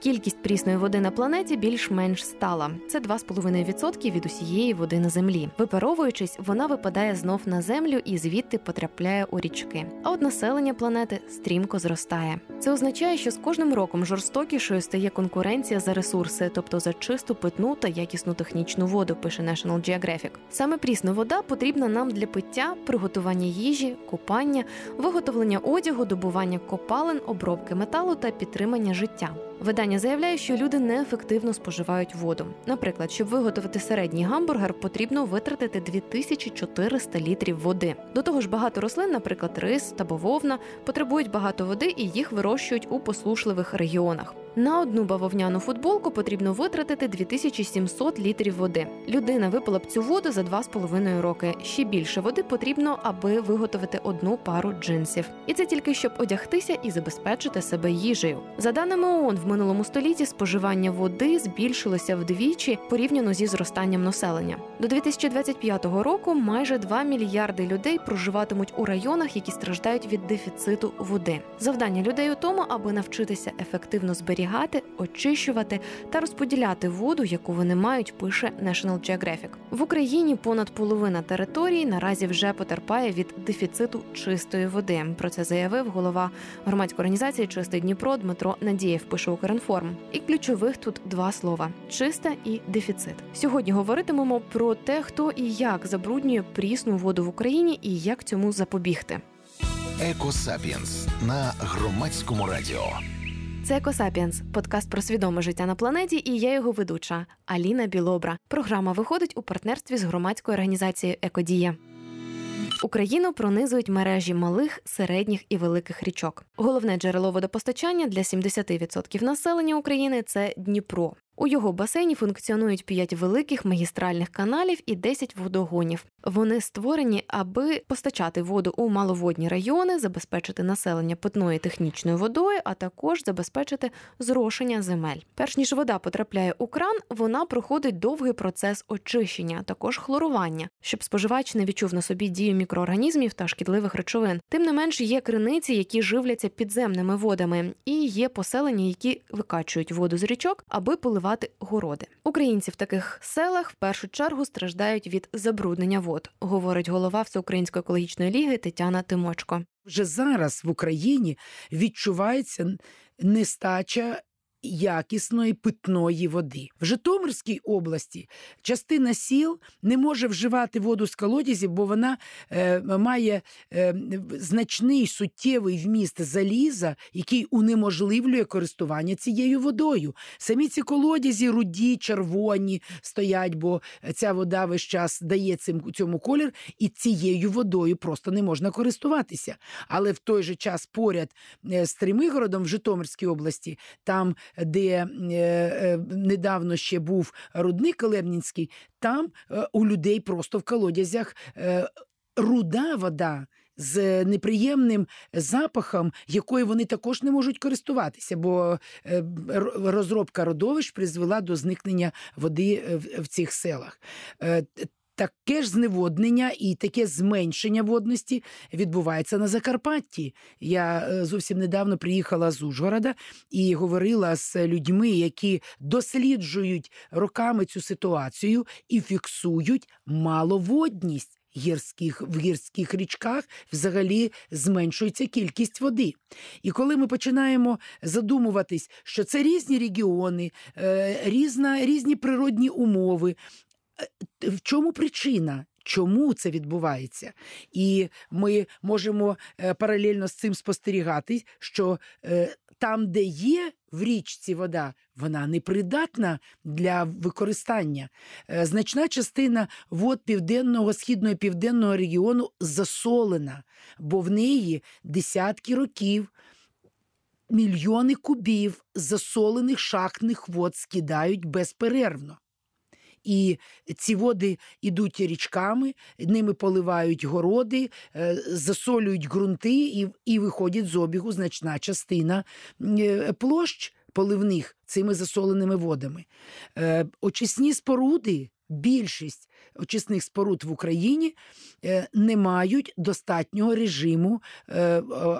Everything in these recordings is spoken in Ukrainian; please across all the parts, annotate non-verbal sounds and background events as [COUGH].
Кількість прісної води на планеті більш-менш стала. Це 2,5% від усієї води на землі. Випаровуючись, вона випадає знов на землю і звідти потрапляє у річки. А от населення планети стрімко зростає. Це означає, що з кожним роком жорстокішою стає конкуренція за ресурси, тобто за чисту питну та якісну технічну воду. Пише National Geographic. Саме прісна вода потрібна нам для пиття, приготування їжі, купання, виготовлення одягу, добування копалин, обробки металу та підтримання життя. Видання заявляє, що люди неефективно споживають воду. Наприклад, щоб виготовити середній гамбургер, потрібно витратити 2400 літрів води. До того ж, багато рослин, наприклад, рис та бововна, потребують багато води і їх вирощують у послушливих регіонах. На одну бавовняну футболку потрібно витратити 2700 літрів води. Людина випила б цю воду за 2,5 роки. Ще більше води потрібно, аби виготовити одну пару джинсів. І це тільки щоб одягтися і забезпечити себе їжею. За даними ООН, в минулому столітті споживання води збільшилося вдвічі порівняно зі зростанням населення. До 2025 року майже 2 мільярди людей проживатимуть у районах, які страждають від дефіциту води. Завдання людей у тому, аби навчитися ефективно зберігати зберігати, очищувати та розподіляти воду, яку вони мають, пише National Geographic. В Україні понад половина території наразі вже потерпає від дефіциту чистої води. Про це заявив голова громадської організації Чистий Дніпро Дмитро Надієв. Пише Укрінформ. І ключових тут два слова: чиста і дефіцит. Сьогодні говоритимемо про те, хто і як забруднює прісну воду в Україні і як цьому запобігти. Екосапіенс на громадському радіо. Це Екосапіенс, подкаст про свідоме життя на планеті, і я його ведуча Аліна Білобра. Програма виходить у партнерстві з громадською організацією Екодія. Україну пронизують мережі малих, середніх і великих річок. Головне джерело водопостачання для 70% населення України це Дніпро. У його басейні функціонують 5 великих магістральних каналів і 10 водогонів. Вони створені, аби постачати воду у маловодні райони, забезпечити населення питною технічною водою, а також забезпечити зрошення земель. Перш ніж вода потрапляє у кран, вона проходить довгий процес очищення, також хлорування, щоб споживач не відчув на собі дію мікроорганізмів та шкідливих речовин. Тим не менш, є криниці, які живляться підземними водами, і є поселення, які викачують воду з річок, аби поливати поливати городи. Українці в таких селах в першу чергу страждають від забруднення вод, говорить голова Всеукраїнської екологічної ліги Тетяна Тимочко. Вже зараз в Україні відчувається нестача якісної питної води. В Житомирській області частина сіл не може вживати воду з колодязів, бо вона е, має е, значний суттєвий вміст заліза, який унеможливлює користування цією водою. Самі ці колодязі руді, червоні стоять, бо ця вода весь час дає цим цьому колір, і цією водою просто не можна користуватися. Але в той же час поряд е, з Тримигородом в Житомирській області там де е, е, недавно ще був рудник Лебнінський, там е, у людей просто в колодязях руда вода. З неприємним запахом, якою вони також не можуть користуватися, бо розробка родовищ призвела до зникнення води в цих селах. Таке ж зневоднення і таке зменшення водності відбувається на Закарпатті. Я е, зовсім недавно приїхала з Ужгорода і говорила з людьми, які досліджують роками цю ситуацію і фіксують маловодність. Гірських в гірських річках взагалі зменшується кількість води. І коли ми починаємо задумуватись, що це різні регіони, е, різна, різні природні умови, в чому причина? Чому це відбувається? І ми можемо е, паралельно з цим спостерігати, що е, там, де є в річці вода, вона непридатна для використання. Значна частина вод південного, східного і південного регіону засолена, бо в неї десятки років. Мільйони кубів засолених шахтних вод скидають безперервно. І ці води йдуть річками, ними поливають городи, е, засолюють ґрунти і і виходить з обігу значна частина е, площ поливних цими засоленими водами. Е, очисні споруди. Більшість очисних споруд в Україні не мають достатнього режиму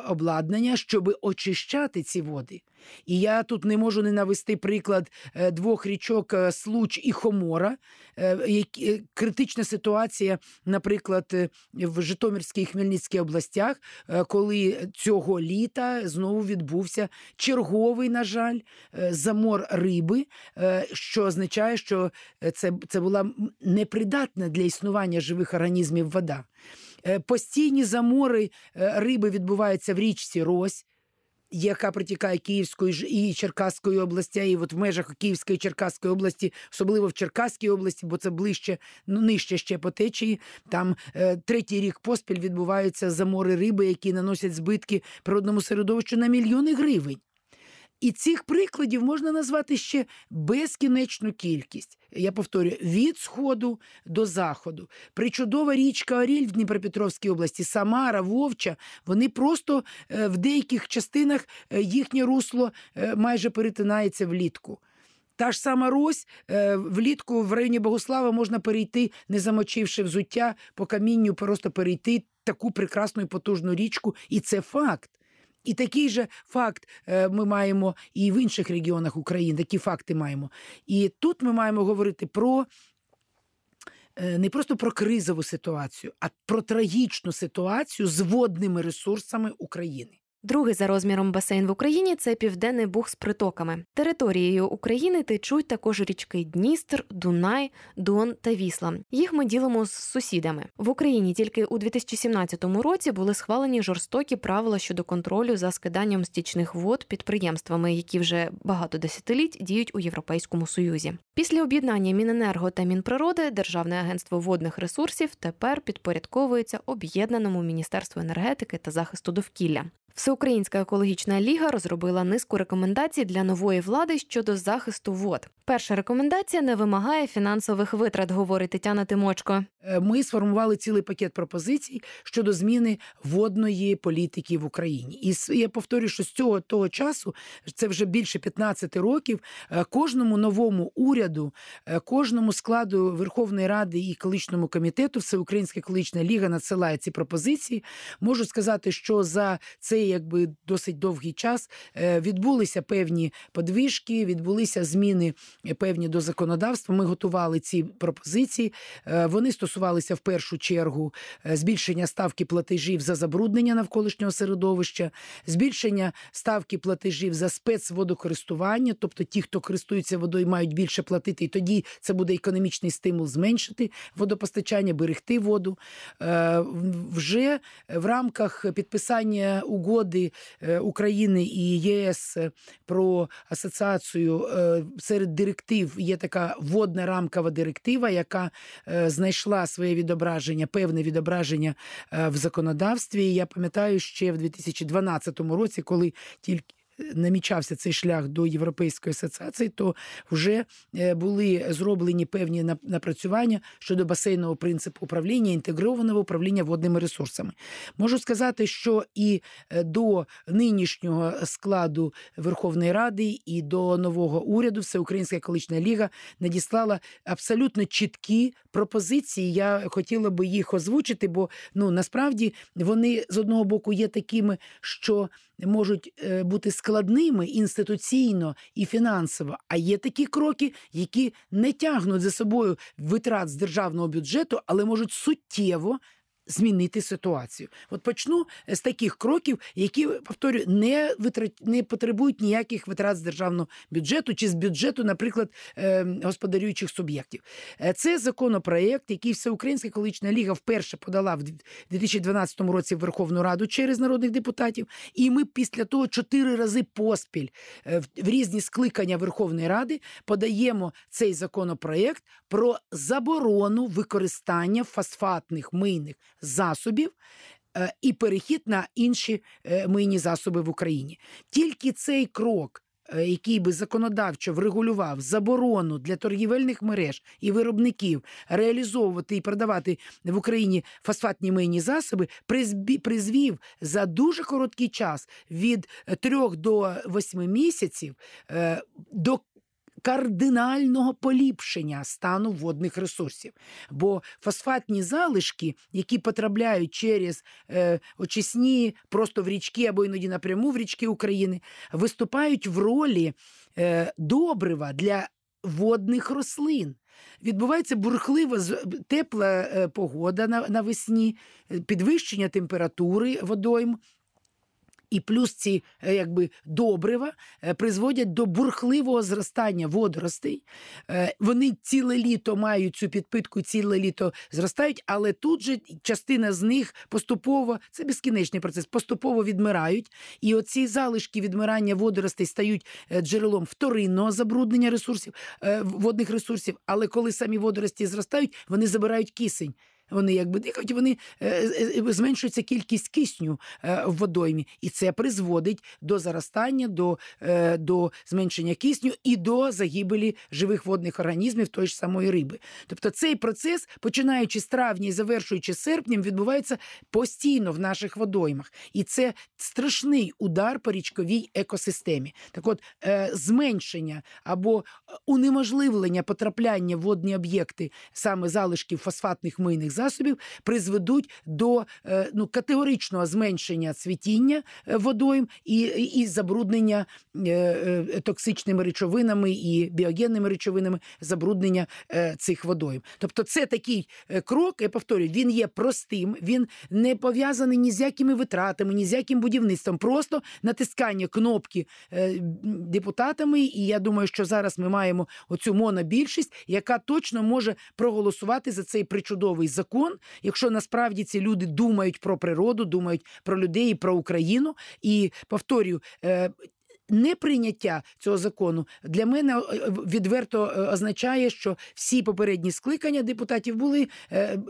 обладнання, щоб очищати ці води. І я тут не можу не навести приклад е, двох річок е, Случ і Хомора. Е, Критична ситуація, наприклад, е, в Житомирській і Хмельницькій областях, е, коли цього літа знову відбувся черговий, на жаль, е, замор риби, е, що означає, що е, це, це була м, непридатна для існування живих організмів вода. Е, Постійні замори е, риби відбуваються в річці Рось. Яка протікає Київською і Черкаської області, і от в межах Київської і Черкаської області, особливо в Черкаській області, бо це ближче, ну нижче ще по течії. Там е, третій рік поспіль відбуваються замори риби, які наносять збитки природному середовищу на мільйони гривень. І цих прикладів можна назвати ще безкінечну кількість. Я повторюю, від сходу до заходу. Причудова річка Оріль в Дніпропетровській області, Самара, Вовча, вони просто е, в деяких частинах е, їхнє русло е, майже перетинається влітку. Та ж сама Рось влітку в районі Богослава можна перейти, не замочивши взуття по камінню, просто перейти таку прекрасну і потужну річку, і це факт. І такий же факт е, ми маємо і в інших регіонах України. Такі факти маємо. І тут ми маємо говорити про е, не просто про кризову ситуацію, а про трагічну ситуацію з водними ресурсами України. Другий за розміром басейн в Україні це південний Буг з притоками. Територією України течуть також річки Дністр, Дунай, Дон та Вісла. Їх ми ділимо з сусідами. В Україні тільки у 2017 році були схвалені жорстокі правила щодо контролю за скиданням стічних вод підприємствами, які вже багато десятиліть діють у Європейському Союзі. Після об'єднання Міненерго та Мінприроди Державне агентство водних ресурсів тепер підпорядковується об'єднаному міністерству енергетики та захисту довкілля. Всеукраїнська екологічна ліга розробила низку рекомендацій для нової влади щодо захисту вод. Перша рекомендація не вимагає фінансових витрат, говорить Тетяна Тимочко. Е, Ми сформували цілий пакет пропозицій щодо зміни водної політики в Україні. І я повторюю, що з цього того часу це вже більше 15 років. е, Кожному новому уряду, е, кожному складу Верховної Ради і екологічному комітету Всеукраїнська екологічна ліга надсилає ці пропозиції. Можу сказати, що за цей якби досить довгий час е, відбулися певні подвижки, відбулися зміни е, певні до законодавства. Ми готували ці пропозиції. Е, Вони стосувалися в першу чергу збільшення ставки платежів за забруднення навколишнього середовища, збільшення ставки платежів за спецводокористування, тобто ті, хто користується водою, мають більше платити, і тоді це буде економічний стимул зменшити водопостачання, берегти воду. Вже в рамках підписання угоди е, України і ЄС е, про асоціацію е, серед директив є така водна рамкова директива, яка знайшла своє відображення, певне відображення в законодавстві. І Я пам'ятаю ще в 2012 році, коли тільки намічався цей шлях до Європейської асоціації, то вже е, були зроблені певні нап- напрацювання щодо басейного принципу управління, інтегрованого управління водними ресурсами. Можу сказати, що і е, до нинішнього складу Верховної Ради, і до нового уряду Всеукраїнська екологічна ліга надіслала абсолютно чіткі пропозиції. Я хотіла би їх озвучити, бо ну насправді вони з одного боку є такими, що можуть е, бути складними інституційно і фінансово. А є такі кроки, які не тягнуть за собою витрат з державного бюджету, але можуть суттєво. Змінити ситуацію. От почну з таких кроків, які повторюю, не витрат... не потребують ніяких витрат з державного бюджету чи з бюджету, наприклад, е, господарюючих суб'єктів. Е, Це законопроект, який Всеукраїнська екологічна ліга вперше подала в 2012 році в Верховну Раду через народних депутатів. І ми після того чотири рази поспіль е, в різні скликання Верховної Ради подаємо цей законопроект про заборону використання фосфатних мийних засобів. е, І перехід на інші е, мийні засоби в Україні. Тільки цей крок, е, який би законодавчо врегулював заборону для торгівельних мереж і виробників реалізовувати і продавати в Україні фосфатні мийні засоби, призвів за дуже короткий час від 3 до 8 місяців до кардинального поліпшення стану водних ресурсів. Бо фосфатні залишки, які потрапляють через е, очисні просто в річки або іноді напряму в річки України, виступають в ролі е, добрива для водних рослин. Відбувається бурхлива тепла е, погода навесні, е, підвищення температури водойм. І плюс ці е, якби добрива е, призводять до бурхливого зростання водоростей. Е, вони ціле літо мають цю підпитку, ціле літо зростають, але тут же частина з них поступово це безкінечний процес, поступово відмирають. І оці залишки відмирання водоростей стають джерелом вторинного забруднення ресурсів водних ресурсів. Але коли самі водорості зростають, вони забирають кисень. Вони якби дихають, вони е, е, зменшується кількість кисню е, в водоймі, і це призводить до заростання, до до зменшення кисню і до загибелі живих водних організмів тої ж самої риби. Тобто цей процес, починаючи з травня і завершуючи серпнем, відбувається постійно в наших водоймах, і це страшний удар по річковій екосистемі. Так, от зменшення або унеможливлення потрапляння в водні об'єкти саме залишків фосфатних мийних засобів призведуть до е, ну, категоричного зменшення цвітіння е, водойм і і забруднення е, токсичними речовинами і біогенними речовинами забруднення цих водойм. Тобто, це такий крок, я повторюю, він є простим, він не пов'язаний ні з якими витратами, ні з яким будівництвом, просто натискання кнопки депутатами. І я думаю, що зараз ми маємо оцю монобільшість, яка точно може проголосувати за цей причудовий закон закон, якщо насправді ці люди думають про природу, думають про людей і про Україну. І повторюю. Е, Неприйняття цього закону для мене е, відверто е, означає, що всі попередні скликання депутатів були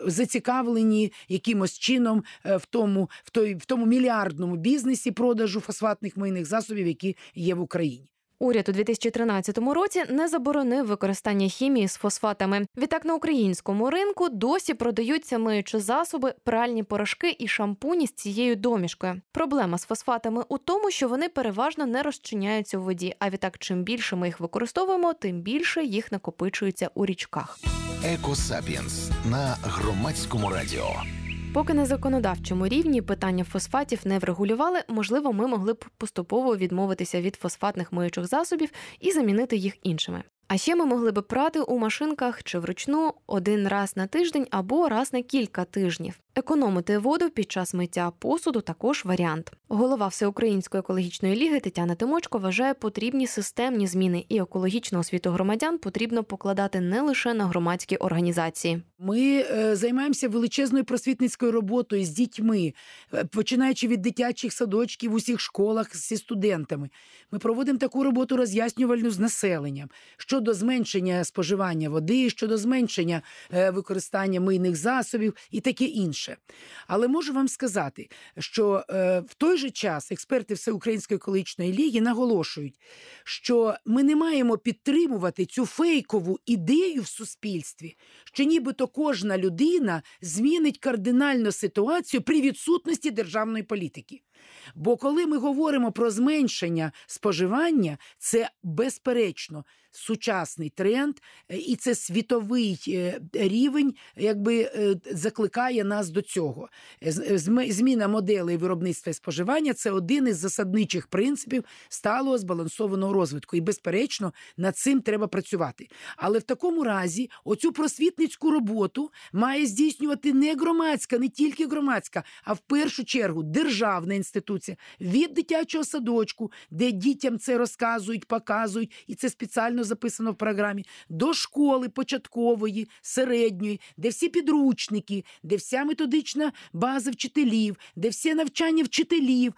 зацікавлені якимось чином в тому, в той в тому мільярдному бізнесі продажу фосфатних мийних засобів, які є в Україні. Уряд у 2013 році не заборонив використання хімії з фосфатами. Відтак на українському ринку досі продаються миючі засоби, пральні порошки і шампуні з цією домішкою. Проблема з фосфатами у тому, що вони переважно не розчиняються у воді. А відтак, чим більше ми їх використовуємо, тим більше їх накопичується у річках. Екосапіенс на громадському радіо. Поки на законодавчому рівні питання фосфатів не врегулювали, можливо, ми могли б поступово відмовитися від фосфатних миючих засобів і замінити їх іншими. А ще ми могли би прати у машинках чи вручну один раз на тиждень або раз на кілька тижнів. Економити воду під час миття посуду також варіант. Голова Всеукраїнської екологічної ліги Тетяна Тимочко вважає потрібні системні зміни, і екологічну освіту громадян потрібно покладати не лише на громадські організації. Ми е, займаємося величезною просвітницькою роботою з дітьми, е, починаючи від дитячих садочків, в усіх школах зі студентами. Ми проводимо таку роботу роз'яснювальну з населенням щодо зменшення споживання води, щодо зменшення е, використання мийних засобів і таке інше. Але можу вам сказати, що в той же час експерти Всеукраїнської екологічної ліги наголошують, що ми не маємо підтримувати цю фейкову ідею в суспільстві, що нібито кожна людина змінить кардинально ситуацію при відсутності державної політики. Бо коли ми говоримо про зменшення споживання, це безперечно сучасний тренд, е, і це світовий е, рівень, якби е, закликає нас до цього. Зміна моделей виробництва і споживання це один із засадничих принципів сталого збалансованого розвитку. І, безперечно, над цим треба працювати. Але в такому разі оцю просвітницьку роботу має здійснювати не громадська, не тільки громадська, а в першу чергу державна інституція від дитячого садочку, де дітям це розказують, показують, і це спеціально записано в програмі, до школи початкової, середньої, де всі підручники, де вся методична база вчителів, де все навчання вчителів,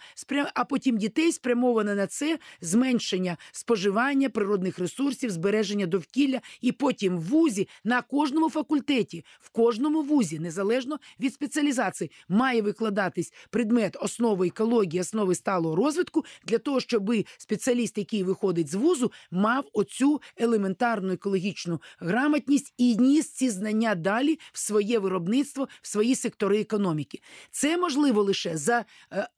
а потім дітей спрямоване на це зменшення споживання природних ресурсів, збереження довкілля, і потім в вузі на кожному факультеті, в кожному вузі, незалежно від спеціалізації, має викладатись предмет основи екології, основи сталого розвитку для того, щоб спеціаліст, який виходить з вузу, мав оцю елементарну екологічну грамотність і ніс ці знання далі в своє виробництво, в свої сектори економіки. Це можливо лише за е,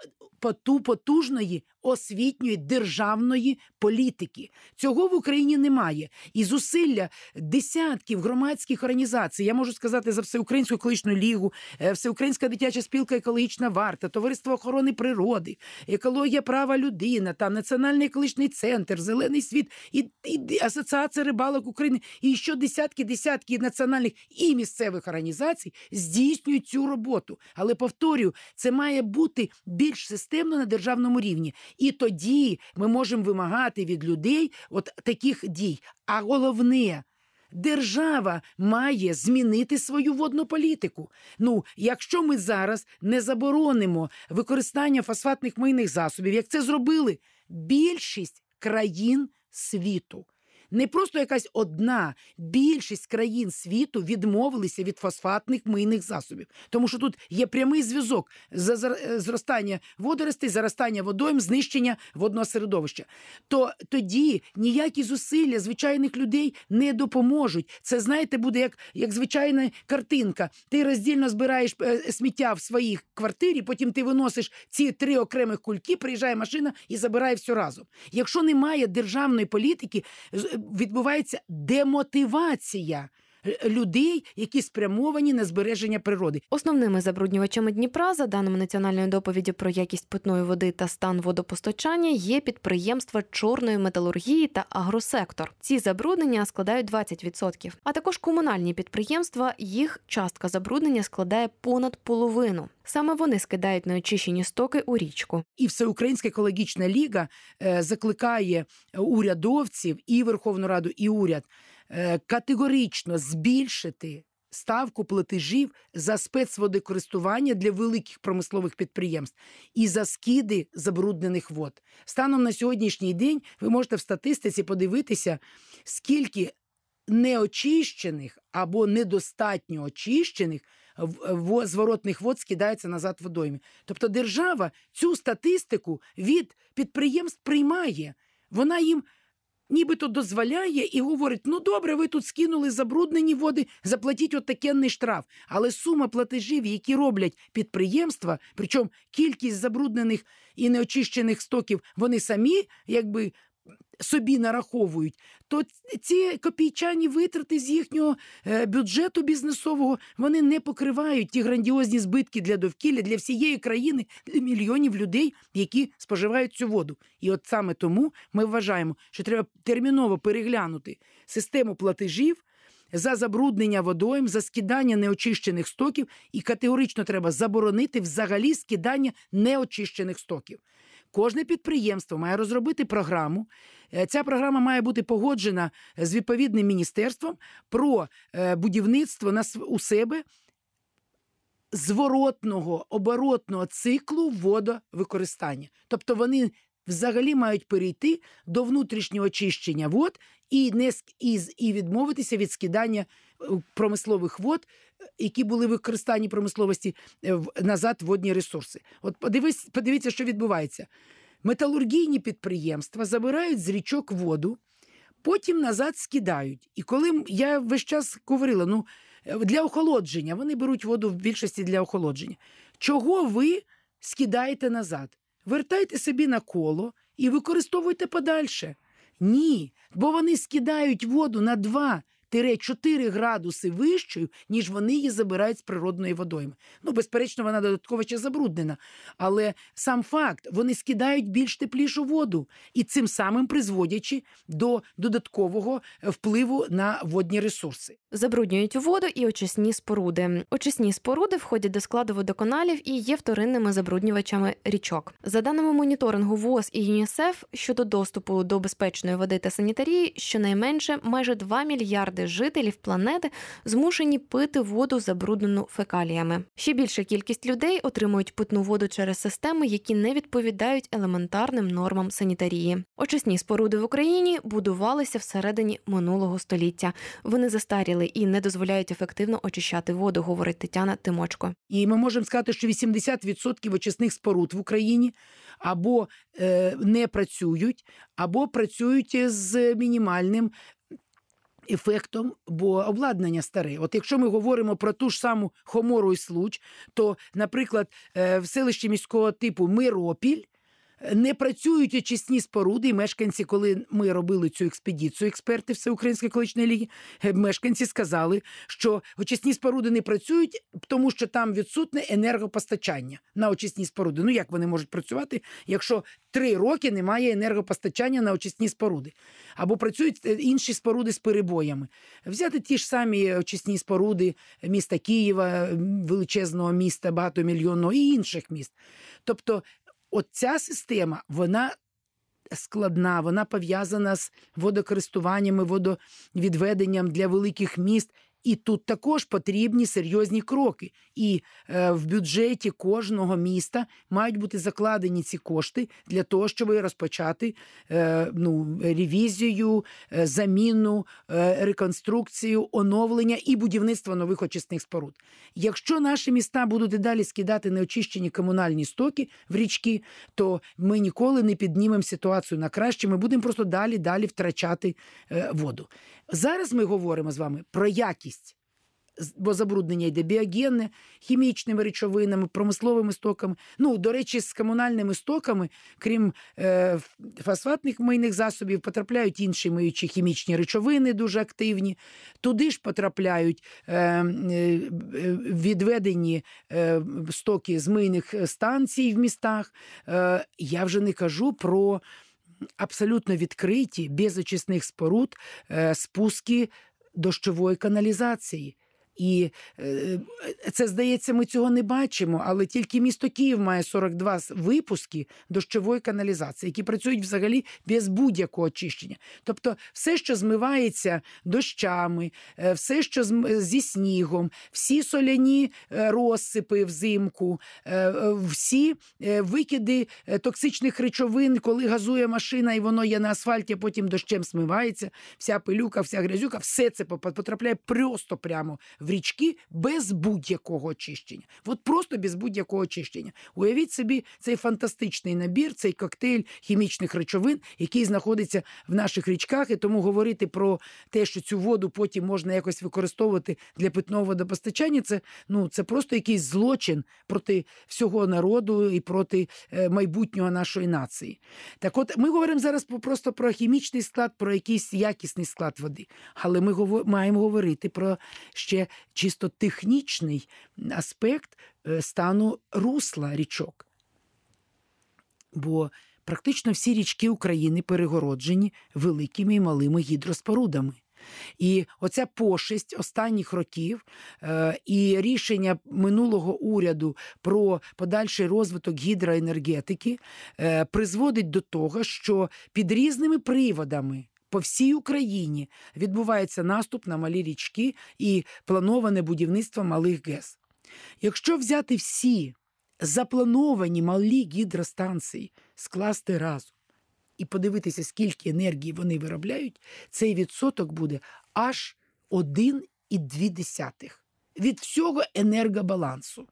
потужної освітньої державної політики. Цього в Україні немає. І зусилля десятків громадських організацій. Я можу сказати за всеукраїнську екологічну лігу, е, всеукраїнська дитяча спілка екологічна варта, товариство охорони природи, екологія права людини, там національний екологічний центр, зелений світ і, і асоціація рибалок України, і ще десятки, десятки національних і місцевих організацій здійснюють цю роботу. Але повторюю, це має бути більш системно на державному рівні. І тоді ми можемо вимагати від людей от таких дій. А головне. Держава має змінити свою водну політику. Ну, якщо ми зараз не заборонимо використання фосфатних мийних засобів, як це зробили більшість країн світу. Не просто якась одна більшість країн світу відмовилися від фосфатних мийних засобів, тому що тут є прямий зв'язок за зростання водоростей, заростання водойм, знищення водного середовища. То тоді ніякі зусилля звичайних людей не допоможуть. Це знаєте, буде як як звичайна картинка. Ти роздільно збираєш е, сміття в своїй квартирі, потім ти виносиш ці три окремих кульки, приїжджає машина і забирає все разом. Якщо немає державної політики, відбувається демотивація. Людей, які спрямовані на збереження природи, основними забруднювачами Дніпра, за даними національної доповіді про якість питної води та стан водопостачання, є підприємства чорної металургії та агросектор. Ці забруднення складають 20%. А також комунальні підприємства. Їх частка забруднення складає понад половину. Саме вони скидають неочищені стоки у річку. І Всеукраїнська екологічна ліга е, закликає урядовців і Верховну Раду, і уряд е, категорично збільшити. Ставку платежів за спецводокористування для великих промислових підприємств і за скиди забруднених вод. Станом на сьогоднішній день ви можете в статистиці подивитися, скільки неочищених або недостатньо очищених зворотних вод скидається назад в водоймі. Тобто держава цю статистику від підприємств приймає. Вона їм нібито дозволяє і говорить: ну добре, ви тут скинули забруднені води, заплатіть отакенний штраф. Але сума платежів, які роблять підприємства, причому кількість забруднених і неочищених стоків, вони самі якби собі нараховують, то ці копійчані витрати з їхнього е, бюджету бізнесового вони не покривають ті грандіозні збитки для довкілля, для всієї країни, для мільйонів людей, які споживають цю воду. І от саме тому ми вважаємо, що треба терміново переглянути систему платежів. За забруднення водойм, за скидання неочищених стоків, і категорично треба заборонити взагалі скидання неочищених стоків. Кожне підприємство має розробити програму. Е, ця програма має бути погоджена з відповідним міністерством про е, будівництво у себе зворотного оборотного циклу водовикористання. Тобто вони взагалі мають перейти до внутрішнього очищення вод і не і, і відмовитися від скидання е, промислових вод які були використані промисловості е, назад водні ресурси. От подивись, подивіться, що відбувається. Металургійні підприємства забирають з річок воду, потім назад скидають. І коли я весь час говорила, ну е, для охолодження вони беруть воду в більшості для охолодження. Чого ви скидаєте назад? Вертайте собі на коло і використовуйте подальше. Ні, бо вони скидають воду на два 4 градуси вищою, ніж вони її забирають з природної водойми. Ну, безперечно, вона додатково ще забруднена. Але сам факт, вони скидають більш теплішу воду і цим самим призводячи до додаткового впливу на водні ресурси. Забруднюють воду і очисні споруди. Очисні споруди входять до складу водоканалів і є вторинними забруднювачами річок. За даними моніторингу ВОЗ і ЮНІСЕФ щодо доступу до безпечної води та санітарії, щонайменше майже 2 мільярди жителів планети змушені пити воду, забруднену фекаліями. Ще більша кількість людей отримують питну воду через системи, які не відповідають елементарним нормам санітарії. Очисні споруди в Україні будувалися всередині минулого століття. Вони застаріли і не дозволяють ефективно очищати воду, говорить Тетяна Тимочко. І ми можемо сказати, що 80% очисних споруд в Україні або е, не працюють, або працюють з мінімальним ефектом, бо обладнання старе. От якщо ми говоримо про ту ж саму Хомору і Случ, то, наприклад, е, в селищі міського типу Миропіль не працюють очисні споруди. І мешканці, коли ми робили цю експедицію, експерти Всеукраїнської екологічної ліги, е, мешканці сказали, що очисні споруди не працюють, тому що там відсутне енергопостачання на очисні споруди. Ну як вони можуть працювати, якщо три роки немає енергопостачання на очисні споруди? Або працюють е, інші споруди з перебоями. Взяти ті ж самі очисні споруди міста Києва, величезного міста, багатомільйонного і інших міст. Тобто от ця система, вона складна, вона пов'язана з водокористуваннями, водовідведенням для великих міст. І тут також потрібні серйозні кроки. І е, в бюджеті кожного міста мають бути закладені ці кошти для того, щоб розпочати е, ну, ревізію, е, заміну, е, реконструкцію, оновлення і будівництво нових очисних споруд. Якщо наші міста будуть і далі скидати неочищені комунальні стоки в річки, то ми ніколи не піднімемо ситуацію на краще. Ми будемо просто далі далі втрачати е, воду. Зараз ми говоримо з вами про якість, бо забруднення йде біогенне, хімічними речовинами, промисловими стоками. Ну, до речі, з комунальними стоками, крім е, фосфатних мийних засобів, потрапляють інші миючі хімічні речовини, дуже активні. Туди ж потрапляють е, е, відведені е, стоки з мийних станцій в містах. Е, я вже не кажу про абсолютно відкриті, без очисних споруд, е, спуски дощової каналізації. І е, це здається, ми цього не бачимо, але тільки місто Київ має 42 випуски дощової каналізації, які працюють взагалі без будь-якого очищення. Тобто, все, що змивається дощами, е, все, що зі снігом, всі соляні е, розсипи взимку, всі викиди токсичних речовин, коли газує машина і воно є на асфальті, а потім дощем смивається, вся пилюка, вся грязюка, все це потрапляє просто прямо в річки без будь-якого очищення. От просто без будь-якого очищення. Уявіть собі цей фантастичний набір, цей коктейль хімічних речовин, який знаходиться в наших річках, і тому говорити про те, що цю воду потім можна якось використовувати для питного водопостачання, це ну це просто якийсь злочин проти всього народу і проти е, майбутнього нашої нації. Так, от ми говоримо зараз просто про хімічний склад, про якийсь якісний склад води, але ми маємо говорити про ще чисто технічний аспект е, стану русла річок. Бо практично всі річки України перегороджені великими і малими гідроспорудами. І оця пошесть останніх років е, і рішення минулого уряду про подальший розвиток гідроенергетики е, призводить до того, що під різними приводами по всій Україні відбувається наступ на малі річки і плановане будівництво малих ГЕС. Якщо взяти всі заплановані малі гідростанції, скласти разом і подивитися, скільки енергії вони виробляють, цей відсоток буде аж 1,2 від всього енергобалансу.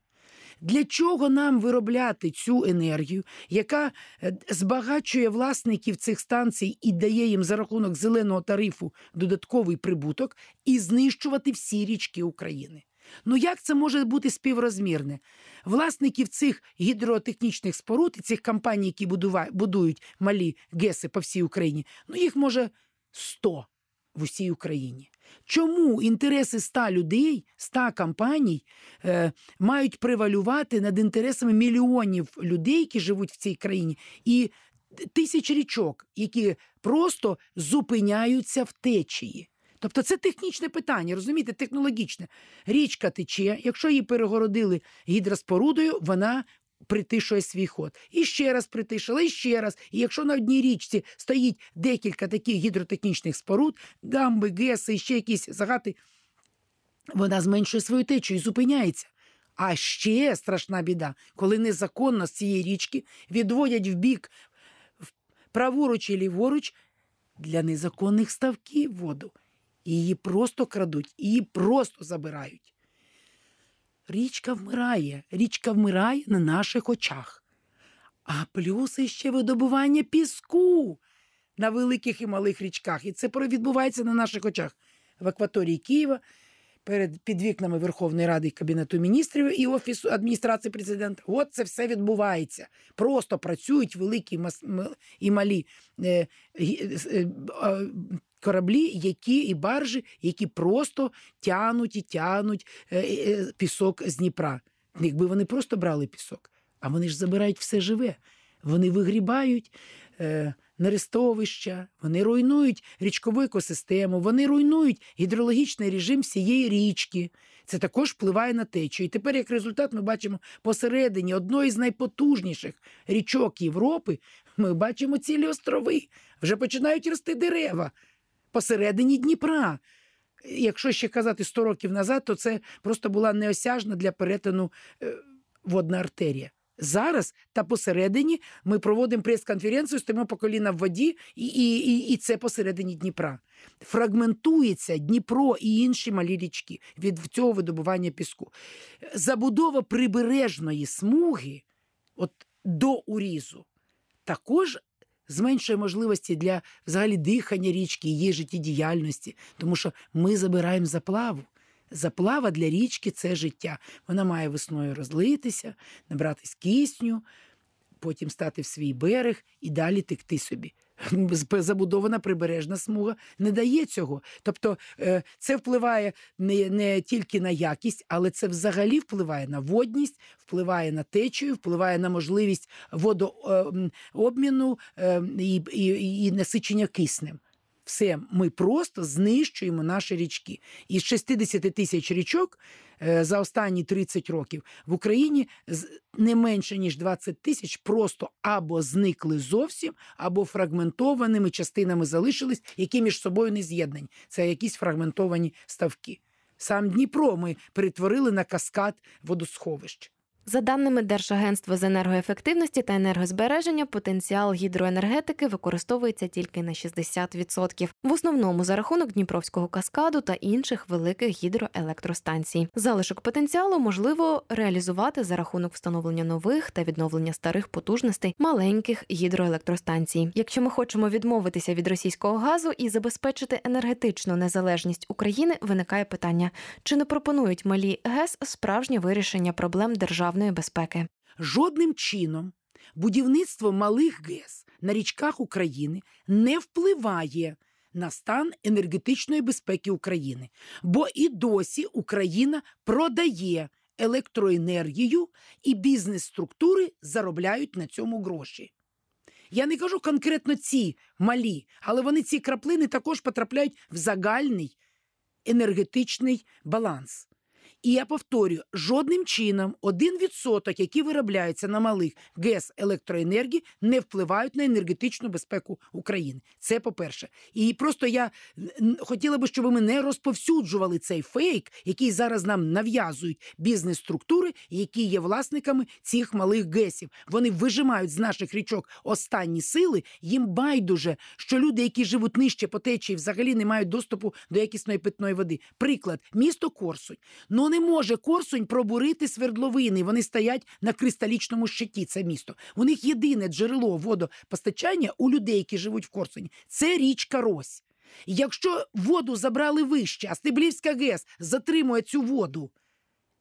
Для чого нам виробляти цю енергію, яка е, збагачує власників цих станцій і дає їм за рахунок зеленого тарифу додатковий прибуток, і знищувати всі річки України? Ну як це може бути співрозмірне? Власників цих гідротехнічних споруд і цих компаній, які будують малі ГЕСи по всій Україні, ну їх може 100 в усій Україні. Чому інтереси ста людей, ста компаній е, мають превалювати над інтересами мільйонів людей, які живуть в цій країні, і тисяч річок, які просто зупиняються в течії? Тобто це технічне питання, розумієте, технологічне. Річка тече, якщо її перегородили гідроспорудою, вона притишує свій ход. І ще раз притишила, і ще раз. І якщо на одній річці стоїть декілька таких гідротехнічних споруд, дамби, геси, ще якісь загати, вона зменшує свою течу і зупиняється. А ще страшна біда, коли незаконно з цієї річки відводять в бік праворуч і ліворуч для незаконних ставків воду. Її просто крадуть, її просто забирають. Річка вмирає, річка вмирає на наших очах. А плюс іще видобування піску на великих і малих річках. І це відбувається на наших очах. в акваторії Києва. Перед під вікнами Верховної Ради і Кабінету міністрів і Офісу адміністрації президента. От це все відбувається. Просто працюють великі і малі е, е, е, кораблі, які і баржі, які просто тянуть і тянуть е, е, пісок з Дніпра. Якби вони просто брали пісок, а вони ж забирають все живе. Вони вигрібають е, нерестовища, вони руйнують річкову екосистему, вони руйнують гідрологічний режим всієї річки. Це також впливає на течію. І тепер, як результат, ми бачимо посередині одної з найпотужніших річок Європи, ми бачимо цілі острови. Вже починають рости дерева посередині Дніпра. Якщо ще казати 100 років назад, то це просто була неосяжна для перетину е, водна артерія. Зараз та посередині ми проводимо прес-конференцію, стоїмо по коліна в воді, і, і, і, це посередині Дніпра. Фрагментується Дніпро і інші малі річки від цього видобування піску. Забудова прибережної смуги от, до урізу також зменшує можливості для взагалі дихання річки, її життєдіяльності, тому що ми забираємо заплаву. Заплава для річки це життя. Вона має весною розлитися, набратись кисню, потім стати в свій берег і далі текти собі. [LAUGHS] Забудована прибережна смуга не дає цього. Тобто е, це впливає не, не тільки на якість, але це взагалі впливає на водність, впливає на течію, впливає на можливість водообміну і, і, і насичення киснем. Все, ми просто знищуємо наші річки. Із 60 тисяч річок е, за останні 30 років в Україні не менше ніж 20 тисяч просто або зникли зовсім, або фрагментованими частинами залишились, які між собою не з'єднані. Це якісь фрагментовані ставки. Сам Дніпро ми перетворили на каскад водосховищ. За даними Держагентства з енергоефективності та енергозбереження, потенціал гідроенергетики використовується тільки на 60%. В основному за рахунок Дніпровського каскаду та інших великих гідроелектростанцій. Залишок потенціалу можливо реалізувати за рахунок встановлення нових та відновлення старих потужностей маленьких гідроелектростанцій. Якщо ми хочемо відмовитися від російського газу і забезпечити енергетичну незалежність України, виникає питання: чи не пропонують малі ГЕС справжнє вирішення проблем державної безпеки? Жодним чином будівництво малих ГЕС на річках України не впливає на стан енергетичної безпеки України, бо і досі Україна продає електроенергію, і бізнес-структури заробляють на цьому гроші. Я не кажу конкретно ці малі, але вони ці краплини також потрапляють в загальний енергетичний баланс. І я повторюю, жодним чином один відсоток, який виробляється на малих ГЕС електроенергії, не впливають на енергетичну безпеку України. Це по-перше. І просто я хотіла би, щоб ми не розповсюджували цей фейк, який зараз нам нав'язують бізнес-структури, які є власниками цих малих ГЕСів. Вони вижимають з наших річок останні сили. Їм байдуже, що люди, які живуть нижче по течії, взагалі не мають доступу до якісної питної води. Приклад, місто Корсунь. Ну не може Корсунь пробурити свердловини. Вони стоять на кристалічному щиті. Це місто. У них єдине джерело водопостачання у людей, які живуть в Корсуні. Це річка Рось. Якщо воду забрали вище, а Стеблівська ГЕС затримує цю воду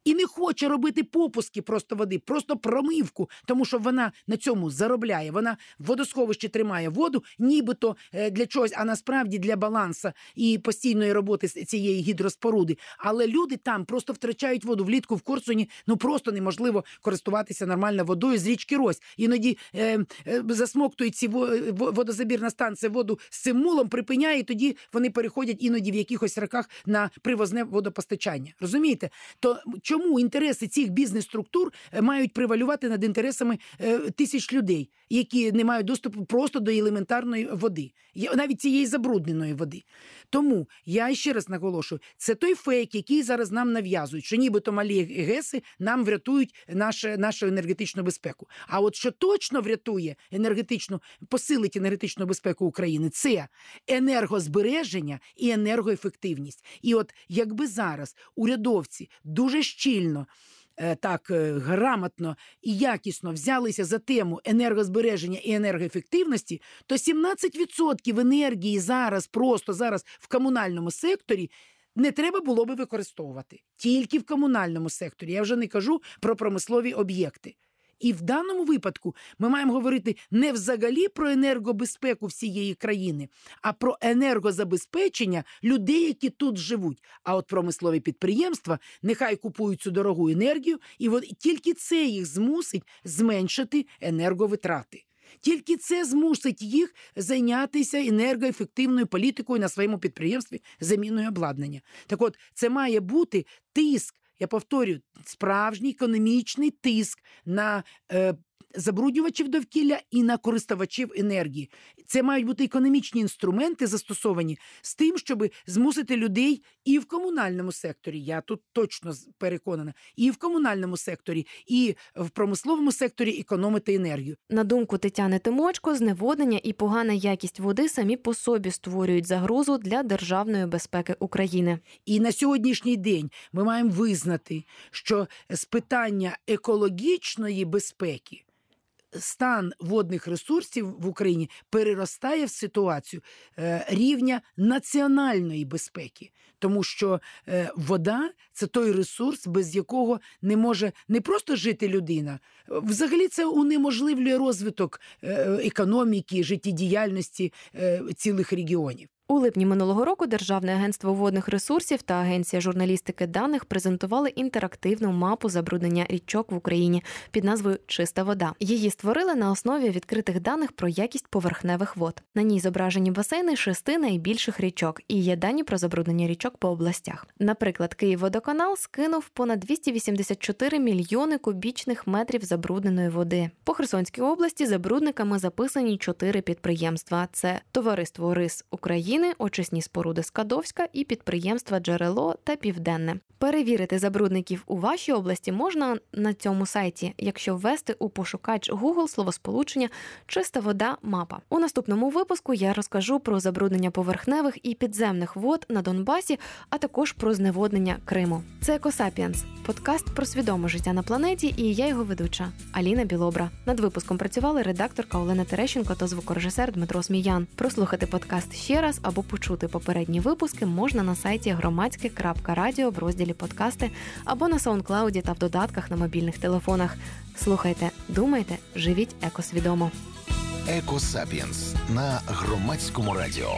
і не хоче робити попуски просто води, просто промивку, тому що вона на цьому заробляє. Вона в водосховищі тримає воду, нібито е, для чогось, а насправді для балансу і постійної роботи цієї гідроспоруди. Але люди там просто втрачають воду влітку в Корсуні. Ну просто неможливо користуватися нормально водою з річки Рось. Іноді е, е, засмоктують ці во- водозабірна станція воду з цим мулом, припиняє, і тоді вони переходять іноді в якихось роках на привозне водопостачання. Розумієте? То чому інтереси цих бізнес-структур е, мають превалювати над інтересами е, тисяч людей, які не мають доступу просто до елементарної води, навіть цієї забрудненої води. Тому я ще раз наголошую, це той фейк, який зараз нам нав'язують, що нібито малі ГЕСи нам врятують наше, нашу енергетичну безпеку. А от що точно врятує енергетичну, посилить енергетичну безпеку України, це енергозбереження і енергоефективність. І от якби зараз урядовці дуже щільно е, так е, грамотно і якісно взялися за тему енергозбереження і енергоефективності, то 17% енергії зараз, просто зараз в комунальному секторі. Не треба було би використовувати тільки в комунальному секторі. Я вже не кажу про промислові об'єкти. І в даному випадку ми маємо говорити не взагалі про енергобезпеку всієї країни, а про енергозабезпечення людей, які тут живуть. А от промислові підприємства нехай купують цю дорогу енергію, і тільки це їх змусить зменшити енерговитрати. Тільки це змусить їх зайнятися енергоефективною політикою на своєму підприємстві заміною обладнання. Так от це має бути тиск я повторюю, справжній економічний тиск на е, забруднювачів довкілля і на користувачів енергії. Це мають бути економічні інструменти застосовані з тим, щоб змусити людей і в комунальному секторі. Я тут точно переконана, і в комунальному секторі, і в промисловому секторі економити енергію. На думку Тетяни Тимочко, зневоднення і погана якість води самі по собі створюють загрозу для державної безпеки України. І на сьогоднішній день ми маємо визнати, що з питання екологічної безпеки стан водних ресурсів в Україні переростає в ситуацію е, рівня національної безпеки, тому що е, вода це той ресурс, без якого не може не просто жити людина. Взагалі це унеможливлює розвиток е, економіки, життєдіяльності цілих регіонів. У липні минулого року Державне агентство водних ресурсів та Агенція журналістики даних презентували інтерактивну мапу забруднення річок в Україні під назвою Чиста вода. Її створили на основі відкритих даних про якість поверхневих вод. На ній зображені басейни шести найбільших річок і є дані про забруднення річок по областях. Наприклад, Київводоканал скинув понад 284 мільйони кубічних метрів забрудненої води. По Херсонській області забрудниками записані чотири підприємства: це Товариство Рис України. України, очисні споруди Скадовська і підприємства Джерело та Південне. Перевірити забрудників у вашій області можна на цьому сайті, якщо ввести у пошукач Google словосполучення Чиста вода мапа. У наступному випуску я розкажу про забруднення поверхневих і підземних вод на Донбасі, а також про зневоднення Криму. Це Екосапіенс, подкаст про свідоме життя на планеті, і я його ведуча Аліна Білобра. Над випуском працювали редакторка Олена Терещенко та звукорежисер Дмитро Сміян. Прослухати подкаст ще раз або почути попередні випуски можна на сайті громадське.радіо в розділі подкасти або на саундклауді та в додатках на мобільних телефонах. Слухайте, думайте, живіть екосвідомо. Екосапіенс на громадському радіо.